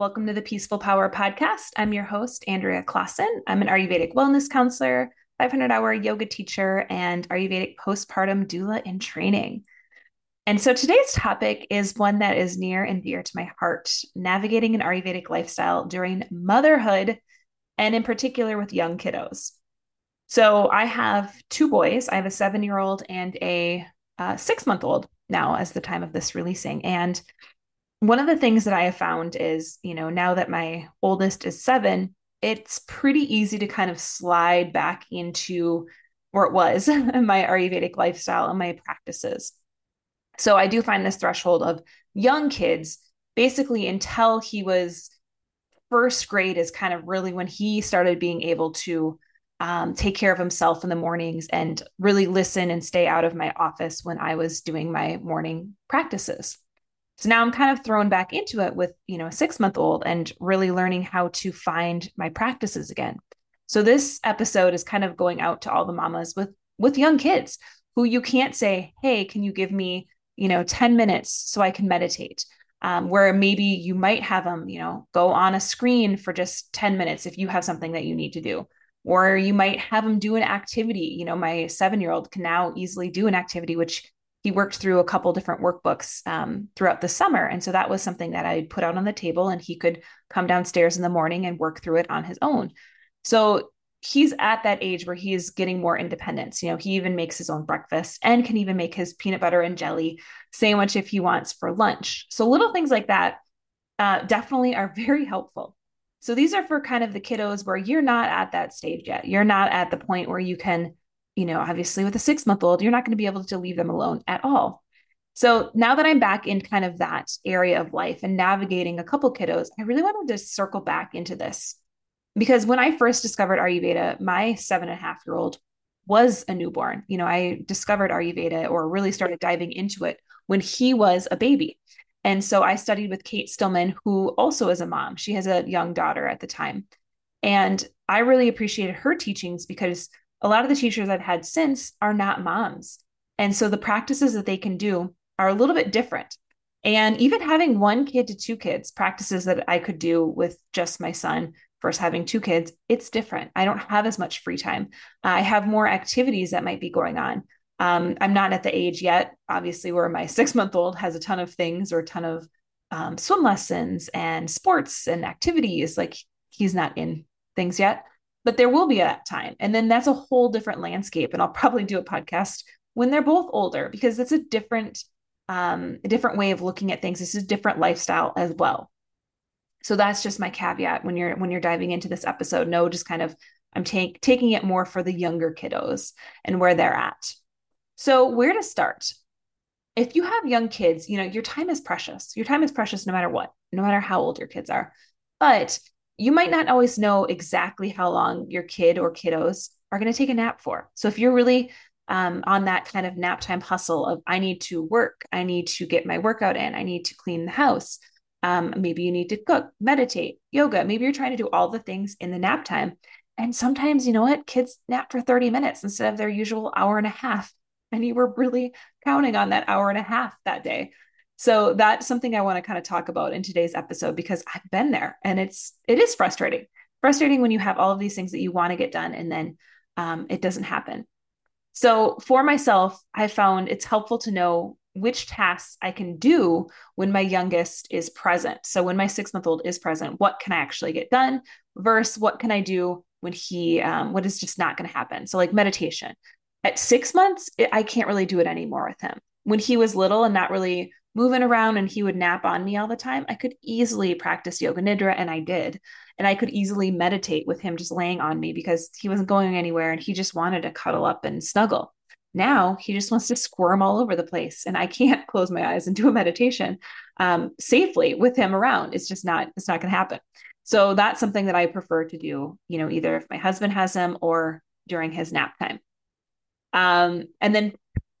Welcome to the Peaceful Power Podcast. I'm your host, Andrea Claassen. I'm an Ayurvedic wellness counselor, 500 hour yoga teacher, and Ayurvedic postpartum doula in training. And so today's topic is one that is near and dear to my heart navigating an Ayurvedic lifestyle during motherhood, and in particular with young kiddos. So I have two boys. I have a seven year old and a uh, six month old now, as the time of this releasing. And one of the things that I have found is, you know, now that my oldest is seven, it's pretty easy to kind of slide back into where it was my Ayurvedic lifestyle and my practices. So I do find this threshold of young kids basically until he was first grade is kind of really when he started being able to um, take care of himself in the mornings and really listen and stay out of my office when I was doing my morning practices. So now I'm kind of thrown back into it with, you know, a six month old and really learning how to find my practices again. So this episode is kind of going out to all the mamas with with young kids who you can't say, "Hey, can you give me, you know, 10 minutes so I can meditate?" Um, where maybe you might have them, you know, go on a screen for just 10 minutes if you have something that you need to do. Or you might have them do an activity. You know, my seven year old can now easily do an activity, which he worked through a couple different workbooks um, throughout the summer. And so that was something that I put out on the table and he could come downstairs in the morning and work through it on his own. So he's at that age where he is getting more independence. You know, he even makes his own breakfast and can even make his peanut butter and jelly sandwich if he wants for lunch. So little things like that uh, definitely are very helpful. So these are for kind of the kiddos where you're not at that stage yet. You're not at the point where you can you know, obviously with a six month old, you're not going to be able to leave them alone at all. So now that I'm back in kind of that area of life and navigating a couple kiddos, I really wanted to circle back into this because when I first discovered Ayurveda, my seven and a half year old was a newborn. You know, I discovered Ayurveda or really started diving into it when he was a baby. And so I studied with Cate Stillman, who also is a mom. She has a young daughter at the time. And I really appreciated her teachings because a lot of the teachers I've had since are not moms. And so the practices that they can do are a little bit different. And even having one kid to two kids, practices that I could do with just my son versus having two kids, it's different. I don't have as much free time. I have more activities that might be going on. Um, I'm not at the age yet, obviously, where my six month old has a ton of things or a ton of um, swim lessons and sports and activities. Like he's not in things yet but there will be a time. And then that's a whole different landscape. And I'll probably do a podcast when they're both older because it's a different, um, a different way of looking at things. This is a different lifestyle as well. So that's just my caveat when you're when you're diving into this episode. No, just kind of I'm take, taking it more for the younger kiddos and where they're at. So where to start? If you have young kids, you know, your time is precious. Your time is precious no matter what, no matter how old your kids are. But you might not always know exactly how long your kid or kiddos are going to take a nap for. So if you're really um, on that kind of nap time hustle of I need to work, I need to get my workout in, I need to clean the house. Um, maybe you need to cook, meditate, yoga. Maybe you're trying to do all the things in the nap time. And sometimes, you know what, kids nap for 30 minutes instead of their usual hour and a half. And you were really counting on that hour and a half that day. So that's something I want to kind of talk about in today's episode because I've been there and it's it is frustrating. Frustrating when you have all of these things that you want to get done and then um, it doesn't happen. So for myself, I found it's helpful to know which tasks I can do when my youngest is present. So when my six month old is present, what can I actually get done versus what can I do when he, um, what is just not going to happen. So like meditation at six months, it, I can't really do it anymore with him. When he was little and not really moving around and he would nap on me all the time, I could easily practice yoga nidra and I did. And I could easily meditate with him just laying on me because he wasn't going anywhere and he just wanted to cuddle up and snuggle. Now he just wants to squirm all over the place and I can't close my eyes and do a meditation um, safely with him around. It's just not, it's not going to happen. So that's something that I prefer to do, you know, either if my husband has him or during his nap time. Um, and then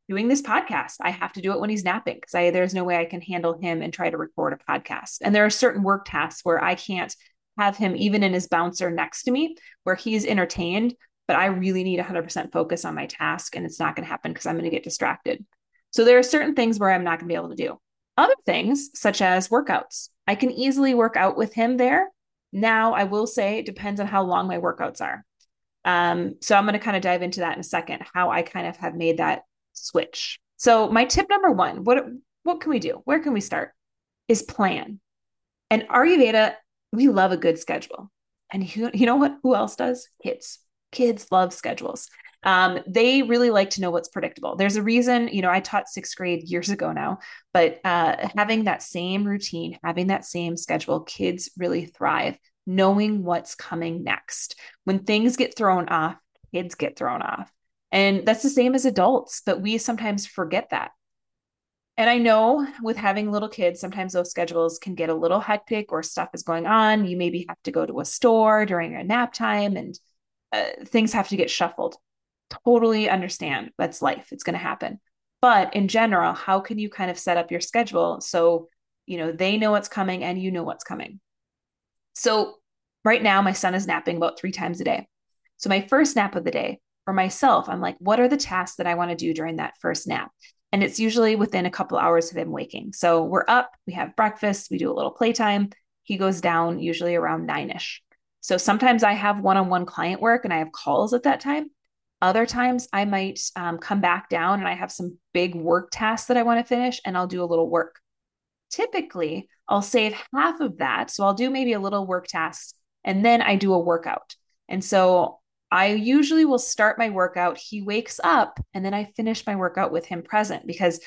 doing this podcast. I have to do it when he's napping because there's no way I can handle him and try to record a podcast. And there are certain work tasks where I can't have him even in his bouncer next to me where he's entertained, but I really need 100% focus on my task and it's not going to happen because I'm going to get distracted. So there are certain things where I'm not going to be able to do. Other things, such as workouts, I can easily work out with him there. Now, I will say it depends on how long my workouts are. Um, so I'm going to kind of dive into that in a second, how I kind of have made that switch. So my tip number one, what what can we do? Where can we start? Is plan. And Ayurveda, we love a good schedule. And you, you know what? Who else does? Kids. Kids love schedules. Um, they really like to know what's predictable. There's a reason, you know, I taught sixth grade years ago now, but uh, having that same routine, having that same schedule, kids really thrive knowing what's coming next. When things get thrown off, kids get thrown off. And that's the same as adults, but we sometimes forget that. And I know with having little kids, sometimes those schedules can get a little hectic or stuff is going on. You maybe have to go to a store during a nap time and uh, things have to get shuffled. Totally understand that's life. It's going to happen. But in general, how can you kind of set up your schedule so, you know, they know what's coming and you know what's coming? So right now, my son is napping about three times a day. So my first nap of the day for myself, I'm like, what are the tasks that I want to do during that first nap? And it's usually within a couple hours of him waking. So we're up, we have breakfast, we do a little playtime. He goes down usually around nine ish. So sometimes I have one on one client work and I have calls at that time. Other times I might um, come back down and I have some big work tasks that I want to finish and I'll do a little work. Typically, I'll save half of that. So I'll do maybe a little work task and then I do a workout. And so I usually will start my workout. He wakes up and then I finish my workout with him present because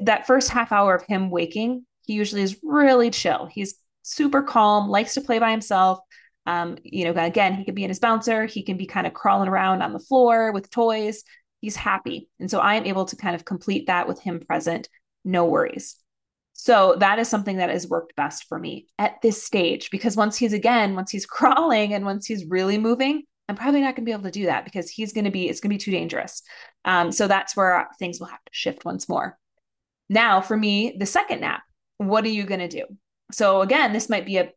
that first half hour of him waking, he usually is really chill. He's super calm, likes to play by himself. Um, you know, again, he can be in his bouncer, he can be kind of crawling around on the floor with toys. He's happy. And so I am able to kind of complete that with him present, no worries. So that is something that has worked best for me at this stage because once he's again, once he's crawling and once he's really moving, I'm probably not going to be able to do that because he's going to be, it's going to be too dangerous. Um, so that's where things will have to shift once more. Now, for me, the second nap, what are you going to do? So again, this might be a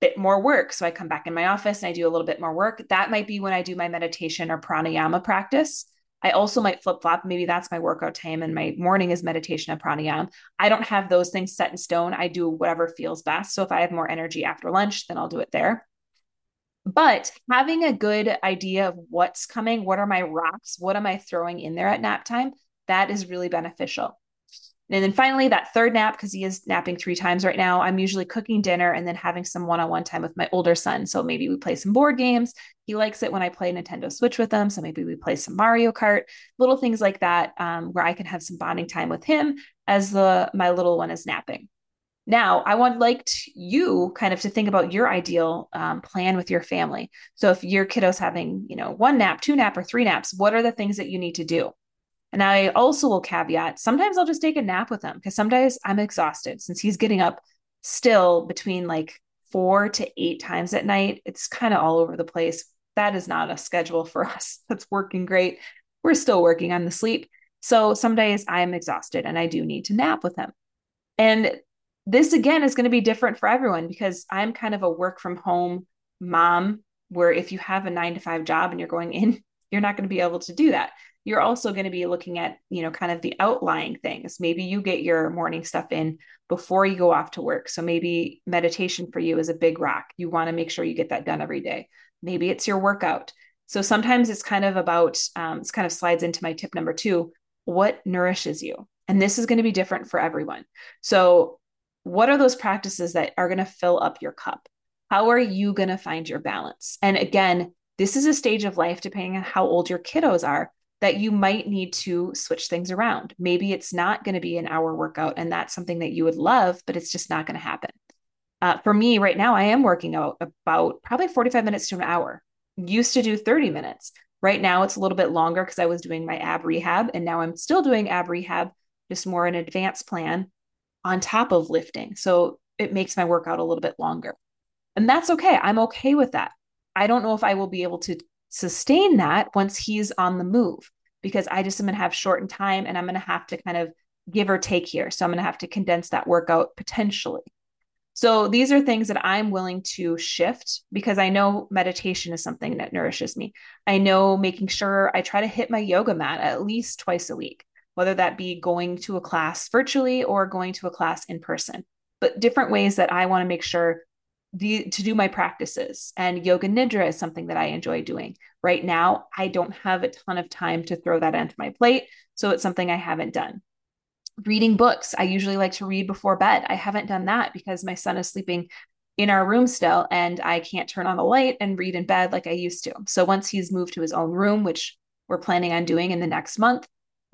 bit more work. So I come back in my office and I do a little bit more work. That might be when I do my meditation or pranayama practice. I also might flip flop. Maybe that's my workout time and my morning is meditation and pranayama. I don't have those things set in stone. I do whatever feels best. So if I have more energy after lunch, then I'll do it there. But having a good idea of what's coming, what are my rocks, what am I throwing in there at nap time, that is really beneficial. And then finally, that third nap, because he is napping three times right now, I'm usually cooking dinner and then having some one on one time with my older son. So maybe we play some board games. He likes it when I play Nintendo Switch with him. So maybe we play some Mario Kart, little things like that, um, where I can have some bonding time with him as the my little one is napping. Now, I would like you kind of to think about your ideal um, plan with your family. So if your kiddo's having, you know, one nap, two nap, or three naps, what are the things that you need to do? And I also will caveat sometimes I'll just take a nap with him because sometimes I'm exhausted since he's getting up still between like four to eight times at night. It's kind of all over the place. That is not a schedule for us that's working great. We're still working on the sleep. So some days I'm exhausted and I do need to nap with him. And this again is going to be different for everyone because I'm kind of a work from home mom where if you have a nine to five job and you're going in, you're not going to be able to do that you're also going to be looking at, you know, kind of the outlying things. Maybe you get your morning stuff in before you go off to work. So maybe meditation for you is a big rock. You want to make sure you get that done every day. Maybe it's your workout. So sometimes it's kind of about, um, it's kind of slides into my tip number two what nourishes you? And this is going to be different for everyone. So, what are those practices that are going to fill up your cup? How are you going to find your balance? And again, this is a stage of life, depending on how old your kiddos are, that you might need to switch things around. Maybe it's not going to be an hour workout and that's something that you would love, but it's just not going to happen. Uh, for me right now, I am working out about probably 45 minutes to an hour. Used to do 30 minutes. Right now, it's a little bit longer because I was doing my ab rehab and now I'm still doing ab rehab, just more an advanced plan on top of lifting. So it makes my workout a little bit longer. And that's okay. I'm okay with that. I don't know if I will be able to sustain that once he's on the move because I just am going to have shortened time and I'm going to have to kind of give or take here. So I'm going to have to condense that workout potentially. So these are things that I'm willing to shift because I know meditation is something that nourishes me. I know making sure I try to hit my yoga mat at least twice a week. Whether that be going to a class virtually or going to a class in person, but different ways that I want to make sure the, to do my practices. And yoga nidra is something that I enjoy doing. Right now, I don't have a ton of time to throw that onto my plate. So it's something I haven't done. Reading books. I usually like to read before bed. I haven't done that because my son is sleeping in our room still and I can't turn on the light and read in bed like I used to. So once he's moved to his own room, which we're planning on doing in the next month,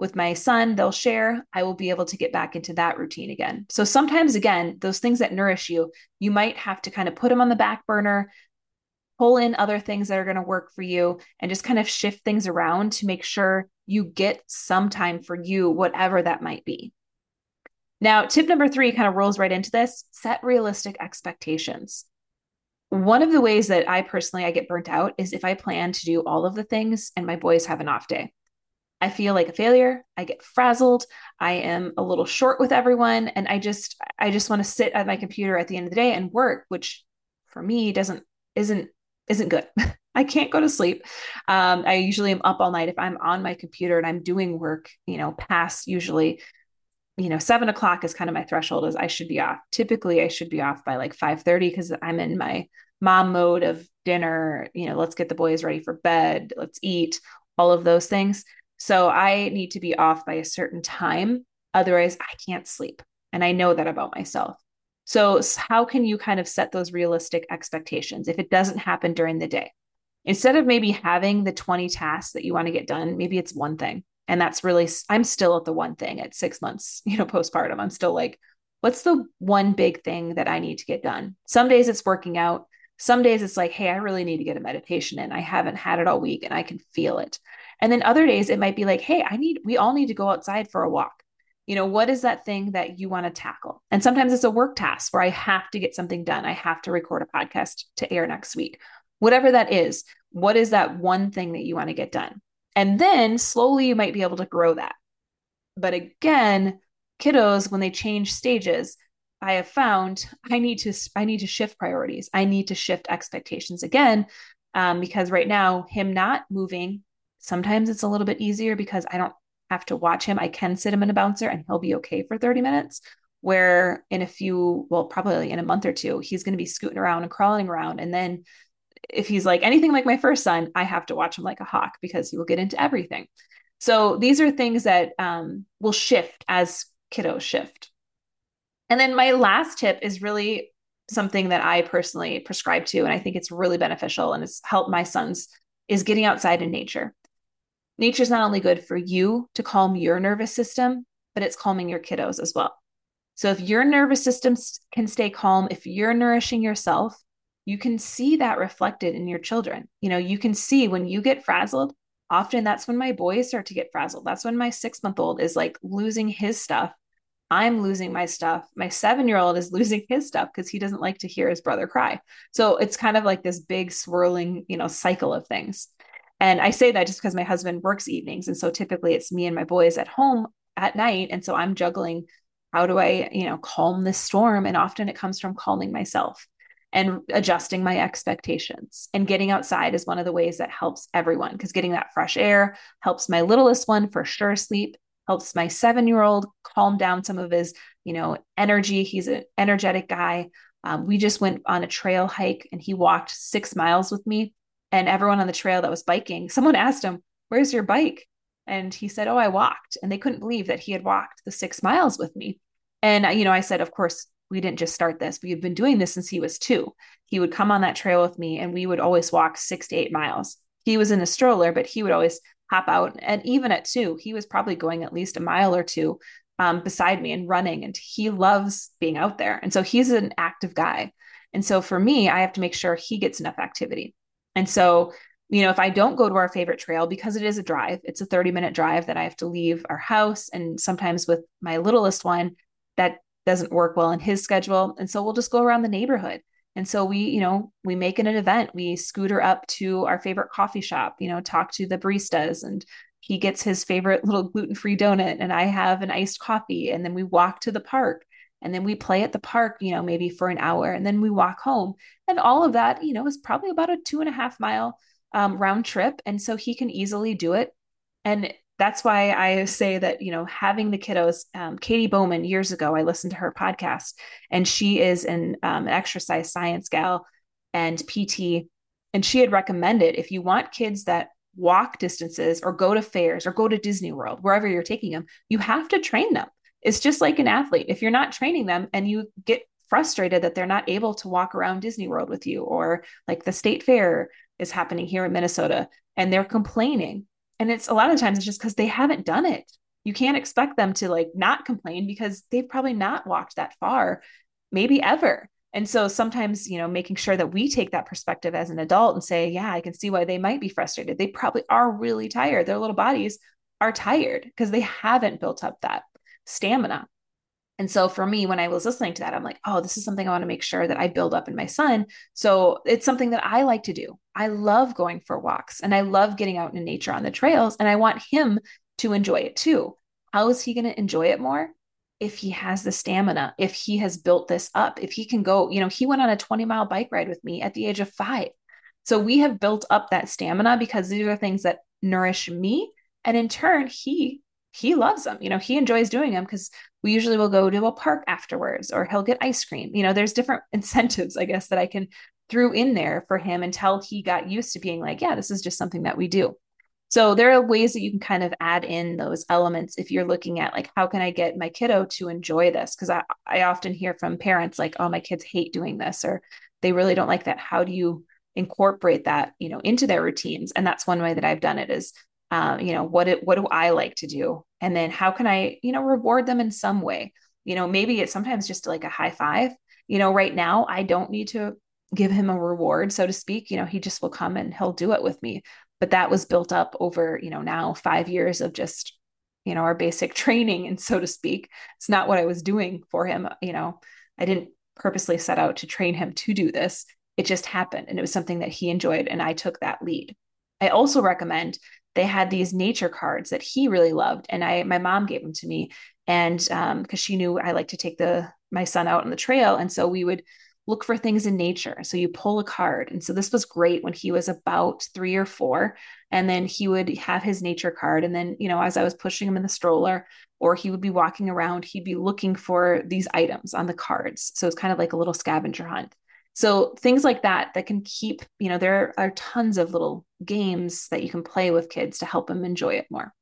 with my son, they'll share. I will be able to get back into that routine again. So sometimes, again, those things that nourish you, you might have to kind of put them on the back burner, pull in other things that are going to work for you, and just kind of shift things around to make sure you get some time for you, whatever that might be. Now, tip number three kind of rolls right into this set realistic expectations. One of the ways that I personally I get burnt out is if I plan to do all of the things and my boys have an off day. I feel like a failure. I get frazzled. I am a little short with everyone and I just I just want to sit at my computer at the end of the day and work, which for me doesn't isn't isn't good. I can't go to sleep. Um, I usually am up all night if I'm on my computer and I'm doing work, you know, past usually, you know, seven o'clock is kind of my threshold as I should be off. Typically I should be off by like 5 30 because I'm in my mom mode of dinner, you know, let's get the boys ready for bed, let's eat, all of those things. So I need to be off by a certain time. Otherwise, I can't sleep. And I know that about myself. So, how can you kind of set those realistic expectations if it doesn't happen during the day? Instead of maybe having the 20 tasks that you want to get done, maybe it's one thing. And that's really, I'm still at the one thing at six months, you know, postpartum. I'm still like, what's the one big thing that I need to get done? Some days it's working out. Some days it's like, hey, I really need to get a meditation in. I haven't had it all week and I can feel it. And then other days it might be like, hey, I need, we all need to go outside for a walk. You know, what is that thing that you want to tackle? And sometimes it's a work task where I have to get something done. I have to record a podcast to air next week. Whatever that is, what is that one thing that you want to get done? And then slowly you might be able to grow that. But again, kiddos, when they change stages, I have found I need to I need to shift priorities. I need to shift expectations again um, because right now him not moving Sometimes it's a little bit easier because I don't have to watch him. I can sit him in a bouncer and he'll be okay for 30 minutes. Where in a few, well, probably in a month or two, he's going to be scooting around and crawling around. And then if he's like anything like my first son, I have to watch him like a hawk because he will get into everything. So these are things that um, will shift as kiddos shift. And then my last tip is really something that I personally prescribe to, and I think it's really beneficial and it's helped my sons is getting outside in nature nature's not only good for you to calm your nervous system, but it's calming your kiddos as well. So if your nervous system can stay calm, if you're nourishing yourself, you can see that reflected in your children. You know, you can see when you get frazzled, often that's when my boys start to get frazzled. That's when my six month old is like losing his stuff. I'm losing my stuff. My seven year old is losing his stuff because he doesn't like to hear his brother cry. So it's kind of like this big swirling, you know, cycle of things. And I say that just because my husband works evenings. And so typically it's me and my boys at home at night. And so I'm juggling how do I, you know, calm this storm? And often it comes from calming myself and adjusting my expectations. And getting outside is one of the ways that helps everyone because getting that fresh air helps my littlest one for sure sleep, helps my seven year old calm down some of his, you know, energy. He's an energetic guy. Um, we just went on a trail hike and he walked six miles with me and everyone on the trail that was biking, someone asked him, Where's your bike? And he said, Oh, I walked. And they couldn't believe that he had walked the six miles with me. And, you know, I said, Of course, we didn't just start this. We had been doing this since he was two. He would come on that trail with me and we would always walk six to eight miles. He was in a stroller, but he would always hop out. And even at two, he was probably going at least a mile or two um, beside me and running. And he loves being out there. And so he's an active guy. And so for me, I have to make sure he gets enough activity. And so, you know, if I don't go to our favorite trail because it is a drive, it's a 30 minute drive that I have to leave our house. And sometimes with my littlest one, that doesn't work well in his schedule. And so we'll just go around the neighborhood. And so we, you know, we make it an event. We scooter up to our favorite coffee shop, you know, talk to the baristas and he gets his favorite little gluten-free donut and I have an iced coffee and then we walk to the park and then we play at the park you know maybe for an hour and then we walk home and all of that you know is probably about a two and a half mile um, round trip and so he can easily do it and that's why I say that, you know, having the kiddos, um, Katy Bowman, years ago, I listened to her podcast, and she is an, um, an exercise science gal and PT. And she had recommended if you want kids that walk distances or go to fairs or go to Disney World, wherever you're taking them, you have to train them. It's just like an athlete. If you're not training them and you get frustrated that they're not able to walk around Disney World with you, or like the state fair is happening here in Minnesota and they're complaining, and it's a lot of times it's just because they haven't done it. You can't expect them to like not complain because they've probably not walked that far, maybe ever. And so sometimes, you know, making sure that we take that perspective as an adult and say, yeah, I can see why they might be frustrated. They probably are really tired. Their little bodies are tired because they haven't built up that stamina. And so for me, when I was listening to that, I'm like, oh, this is something I want to make sure that I build up in my son. So it's something that I like to do. I love going for walks and I love getting out in nature on the trails. And I want him to enjoy it too. How is he going to enjoy it more? If he has the stamina, if he has built this up, if he can go, you know, he went on a 20 mile bike ride with me at the age of five. So we have built up that stamina because these are things that nourish me. And in turn, he he loves them. You know, he enjoys doing them because we usually will go to a park afterwards or he'll get ice cream. You know, there's different incentives, I guess, that I can threw in there for him until he got used to being like, yeah, this is just something that we do. So there are ways that you can kind of add in those elements if you're looking at like, how can I get my kiddo to enjoy this? Because I, I often hear from parents like, oh, my kids hate doing this or they really don't like that. How do you incorporate that, you know, into their routines? And that's one way that I've done it is um, you know what it, what do i like to do? And then how can i you know reward them in some way? You know maybe it's sometimes just like a high five. You know right now i don't need to give him a reward so to speak. You know he just will come and he'll do it with me. But that was built up over you know now 5 years of just you know our basic training and so to speak. It's not what i was doing for him. You know i didn't purposely set out to train him to do this. It just happened and it was something that he enjoyed and i took that lead. I also recommend they had these nature cards that he really loved and i my mom gave them to me and um because she knew i like to take the my son out on the trail and so we would look for things in nature. So you pull a card and so this was great when he was about 3 or 4 and then he would have his nature card and then you know as i was pushing him in the stroller or he would be walking around he'd be looking for these items on the cards. So it's kind of like a little scavenger hunt so things like that that can keep, you know, there are tons of little games that you can play with kids to help them enjoy it more.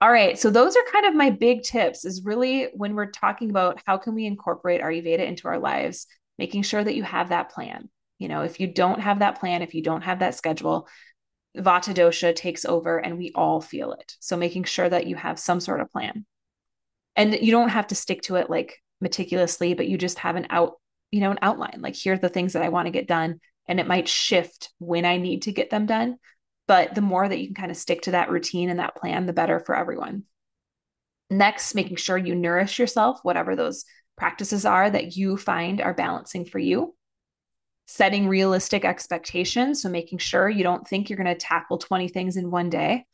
All right, so those are kind of my big tips is really when we're talking about how can we incorporate Ayurveda into our lives, making sure that you have that plan. You know, if you don't have that plan, if you don't have that schedule, Vata dosha takes over and we all feel it. So making sure that you have some sort of plan. And you don't have to stick to it like meticulously, but you just have an out you know, an outline like here are the things that I want to get done. And it might shift when I need to get them done. But the more that you can kind of stick to that routine and that plan, the better for everyone. Next, making sure you nourish yourself, whatever those practices are that you find are balancing for you. Setting realistic expectations. So, making sure you don't think you're going to tackle 20 things in one day.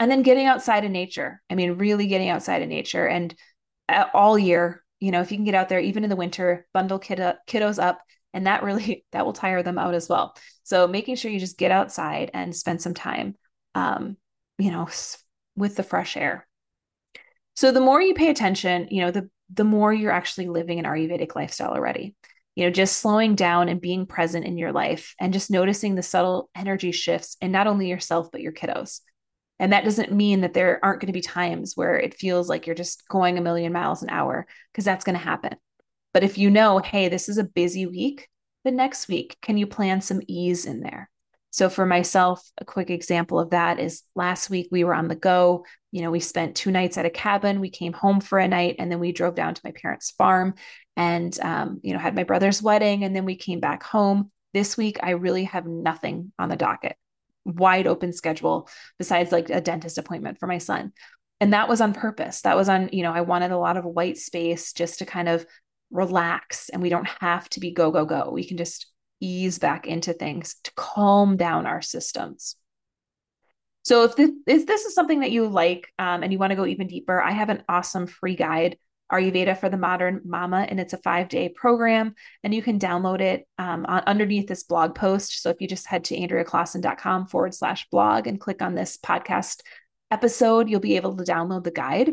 And then getting outside of nature. I mean, really getting outside of nature and uh, all year, you know, if you can get out there, even in the winter, bundle kiddo, kiddos up, and that really that will tire them out as well. So making sure you just get outside and spend some time, um, you know, with the fresh air. So the more you pay attention, you know, the the more you're actually living an Ayurvedic lifestyle already. You know, just slowing down and being present in your life and just noticing the subtle energy shifts in not only yourself but your kiddos. And that doesn't mean that there aren't going to be times where it feels like you're just going a million miles an hour, because that's going to happen. But if you know, hey, this is a busy week, the next week, can you plan some ease in there? So for myself, a quick example of that is last week we were on the go. You know, we spent two nights at a cabin. We came home for a night and then we drove down to my parents' farm and, um, you know, had my brother's wedding. And then we came back home. This week, I really have nothing on the docket wide open schedule besides like a dentist appointment for my son. And that was on purpose. That was on, you know, I wanted a lot of white space just to kind of relax and we don't have to be go, go, go. We can just ease back into things to calm down our systems. So if this, if this is something that you like um, and you want to go even deeper, I have an awesome free guide Ayurveda for the Modern Mama, and it's a five day program. And you can download it um, on, underneath this blog post. So if you just head to andreaclaassen.com forward slash blog and click on this podcast episode, you'll be able to download the guide.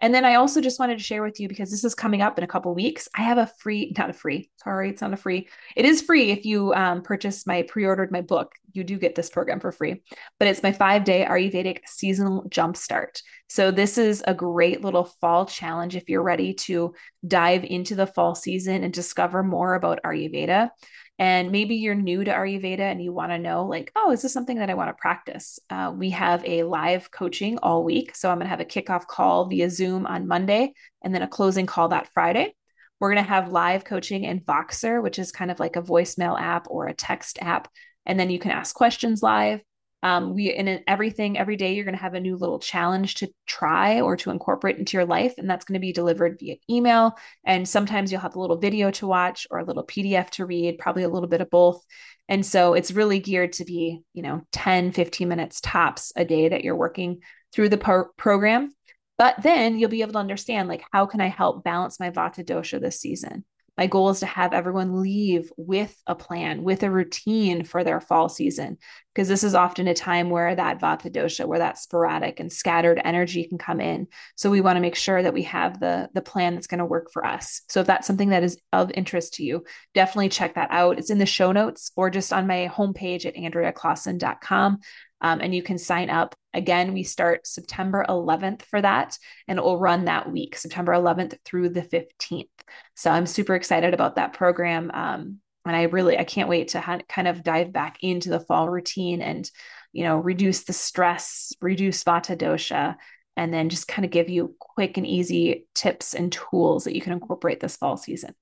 And then I also just wanted to share with you because this is coming up in a couple weeks. I have a free, not a free, sorry, it's not a free. It is free if you um, purchase my pre-ordered my book. You do get this program for free, but it's my five-day Ayurvedic seasonal jumpstart. So this is a great little fall challenge if you're ready to dive into the fall season and discover more about Ayurveda. And maybe you're new to Ayurveda and you want to know, like, oh, is this something that I want to practice? Uh, we have a live coaching all week. So I'm going to have a kickoff call via Zoom on Monday and then a closing call that Friday. We're going to have live coaching in Voxer, which is kind of like a voicemail app or a text app. And then you can ask questions live. Um, we in everything every day you're going to have a new little challenge to try or to incorporate into your life and that's going to be delivered via email. And sometimes you'll have a little video to watch or a little pdf to read probably a little bit of both. And so it's really geared to be you know 10 15 minutes tops a day that you're working through the pro- program. But then you'll be able to understand like how can i help balance my vata dosha this season my goal is to have everyone leave with a plan, with a routine for their fall season, because this is often a time where that vata dosha, where that sporadic and scattered energy can come in. So we want to make sure that we have the, the plan that's going to work for us. So if that's something that is of interest to you, definitely check that out. It's in the show notes or just on my homepage at andreaclaassen.com. Um, and you can sign up. Again, we start September 11th for that, and it will run that week, September 11th through the 15th. So I'm super excited about that program. Um, and I really, I can't wait to ha- kind of dive back into the fall routine and, you know, reduce the stress, reduce vata dosha, and then just kind of give you quick and easy tips and tools that you can incorporate this fall season.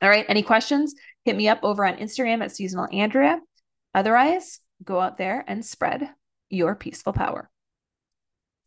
All right. Any questions? Hit me up over on Instagram at seasonal Andrea. Otherwise, go out there and spread your peaceful power.